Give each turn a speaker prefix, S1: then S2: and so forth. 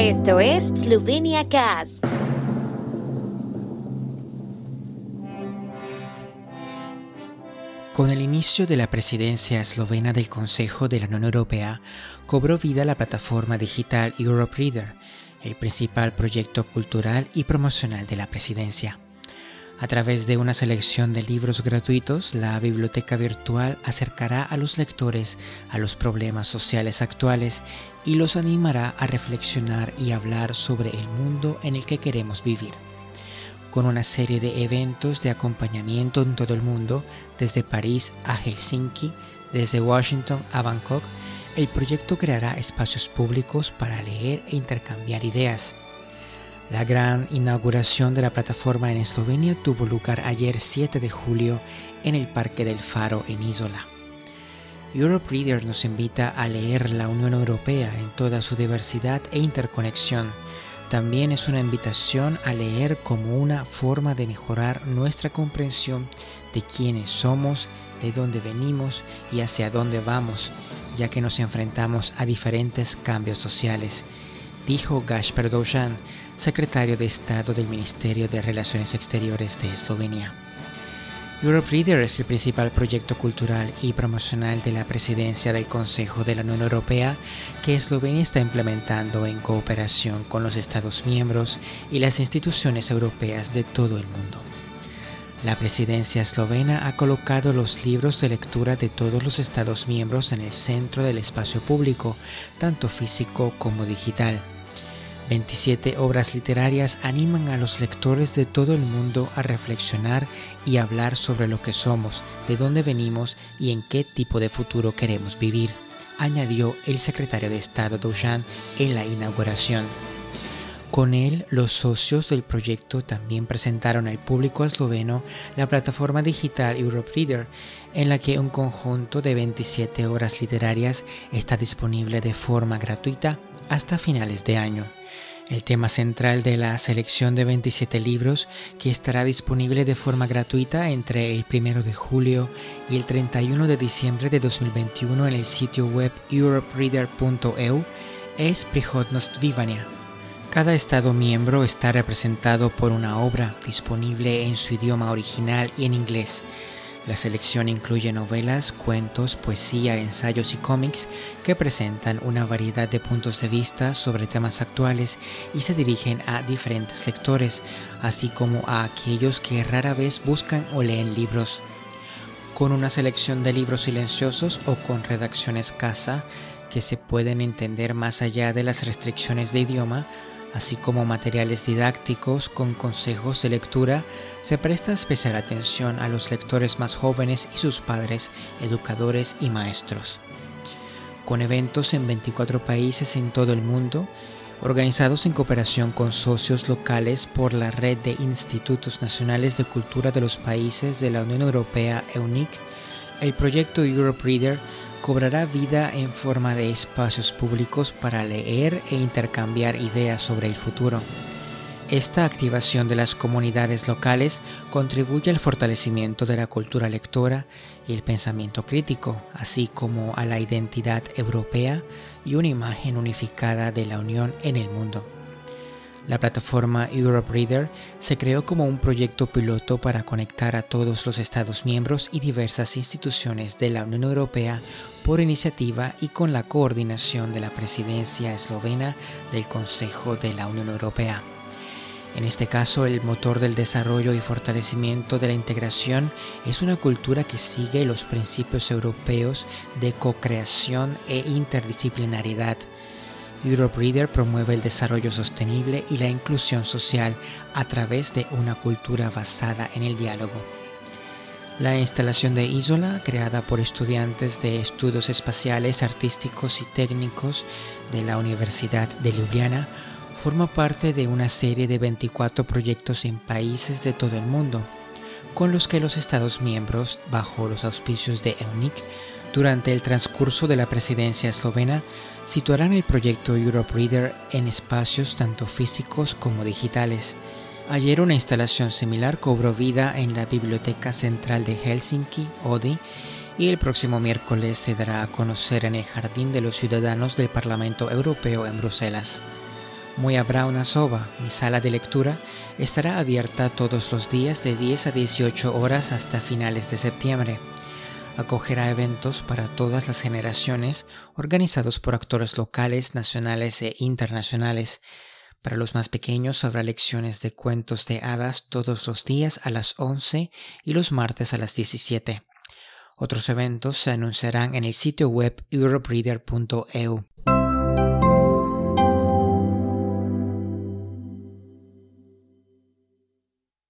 S1: Esto es Slovenia Cast.
S2: Con el inicio de la presidencia eslovena del Consejo de la Unión Europea, cobró vida la plataforma digital Europe Reader, el principal proyecto cultural y promocional de la presidencia. A través de una selección de libros gratuitos, la biblioteca virtual acercará a los lectores a los problemas sociales actuales y los animará a reflexionar y hablar sobre el mundo en el que queremos vivir. Con una serie de eventos de acompañamiento en todo el mundo, desde París a Helsinki, desde Washington a Bangkok, el proyecto creará espacios públicos para leer e intercambiar ideas la gran inauguración de la plataforma en Eslovenia tuvo lugar ayer 7 de julio en el Parque del Faro en Isola. Europe Reader nos invita a leer la Unión Europea en toda su diversidad e interconexión. También es una invitación a leer como una forma de mejorar nuestra comprensión de quiénes somos, de dónde venimos y hacia dónde vamos, ya que nos enfrentamos a diferentes cambios sociales, dijo Gaspar Dojan, secretario de Estado del Ministerio de Relaciones Exteriores de Eslovenia. Europe Reader es el principal proyecto cultural y promocional de la presidencia del Consejo de la Unión Europea que Eslovenia está implementando en cooperación con los Estados miembros y las instituciones europeas de todo el mundo. La presidencia eslovena ha colocado los libros de lectura de todos los Estados miembros en el centro del espacio público, tanto físico como digital 27 obras literarias animan a los lectores de todo el mundo a reflexionar y hablar sobre lo que somos, de dónde venimos y en qué tipo de futuro queremos vivir, añadió el secretario de Estado Dushan en la inauguración. Con él, los socios del proyecto también presentaron al público esloveno la plataforma digital Europe Reader, en la que un conjunto de 27 obras literarias está disponible de forma gratuita hasta finales de año el tema central de la selección de 27 libros que estará disponible de forma gratuita entre el 1 de julio y el 31 de diciembre de 2021 en el sitio web europereader.eu es Prihodnost Vivania. Cada Estado miembro está representado por una obra disponible en su idioma original y en inglés la selección incluye novelas, cuentos, poesía, ensayos y cómics que presentan una variedad de puntos de vista sobre temas actuales y se dirigen a diferentes lectores, así como a aquellos que rara vez buscan o leen libros. Con una selección de libros silenciosos o con redacción escasa que se pueden entender más allá de las restricciones de idioma, así como materiales didácticos con consejos de lectura, se presta especial atención a los lectores más jóvenes y sus padres, educadores y maestros. Con eventos en 24 países en todo el mundo, organizados en cooperación con socios locales por la Red de Institutos Nacionales de Cultura de los Países de la Unión Europea EUNIC, el proyecto Europe Reader cobrará vida en forma de espacios públicos para leer e intercambiar ideas sobre el futuro. Esta activación de las comunidades locales contribuye al fortalecimiento de la cultura lectora y el pensamiento crítico, así como a la identidad europea y una imagen unificada de la Unión en el mundo. La plataforma Europe Reader se creó como un proyecto piloto para conectar a todos los Estados miembros y diversas instituciones de la Unión Europea por iniciativa y con la coordinación de la presidencia eslovena del Consejo de la Unión Europea. En este caso, el motor del desarrollo y fortalecimiento de la integración es una cultura que sigue los principios europeos de co-creación e interdisciplinariedad Europe Reader promueve el desarrollo sostenible y la inclusión social a través de una cultura basada en el diálogo. La instalación de Isola, creada por estudiantes de estudios espaciales, artísticos y técnicos de la Universidad de Ljubljana, forma parte de una serie de 24 proyectos en países de todo el mundo, con los que los Estados miembros, bajo los auspicios de EUNIC, durante el transcurso de la presidencia eslovena, situarán el proyecto Europe Reader en espacios tanto físicos como digitales. Ayer una instalación similar cobró vida en la Biblioteca Central de Helsinki, ODI, y el próximo miércoles se dará a conocer en el Jardín de los Ciudadanos del Parlamento Europeo en Bruselas. Moya Brauna Soba, mi sala de lectura, estará abierta todos los días de 10 a 18 horas hasta finales de septiembre. Acogerá eventos para todas las generaciones organizados por actores locales, nacionales e internacionales. Para los más pequeños habrá lecciones de cuentos de hadas todos los días a las 11 y los martes a las 17. Otros eventos se anunciarán en el sitio web europereader.eu.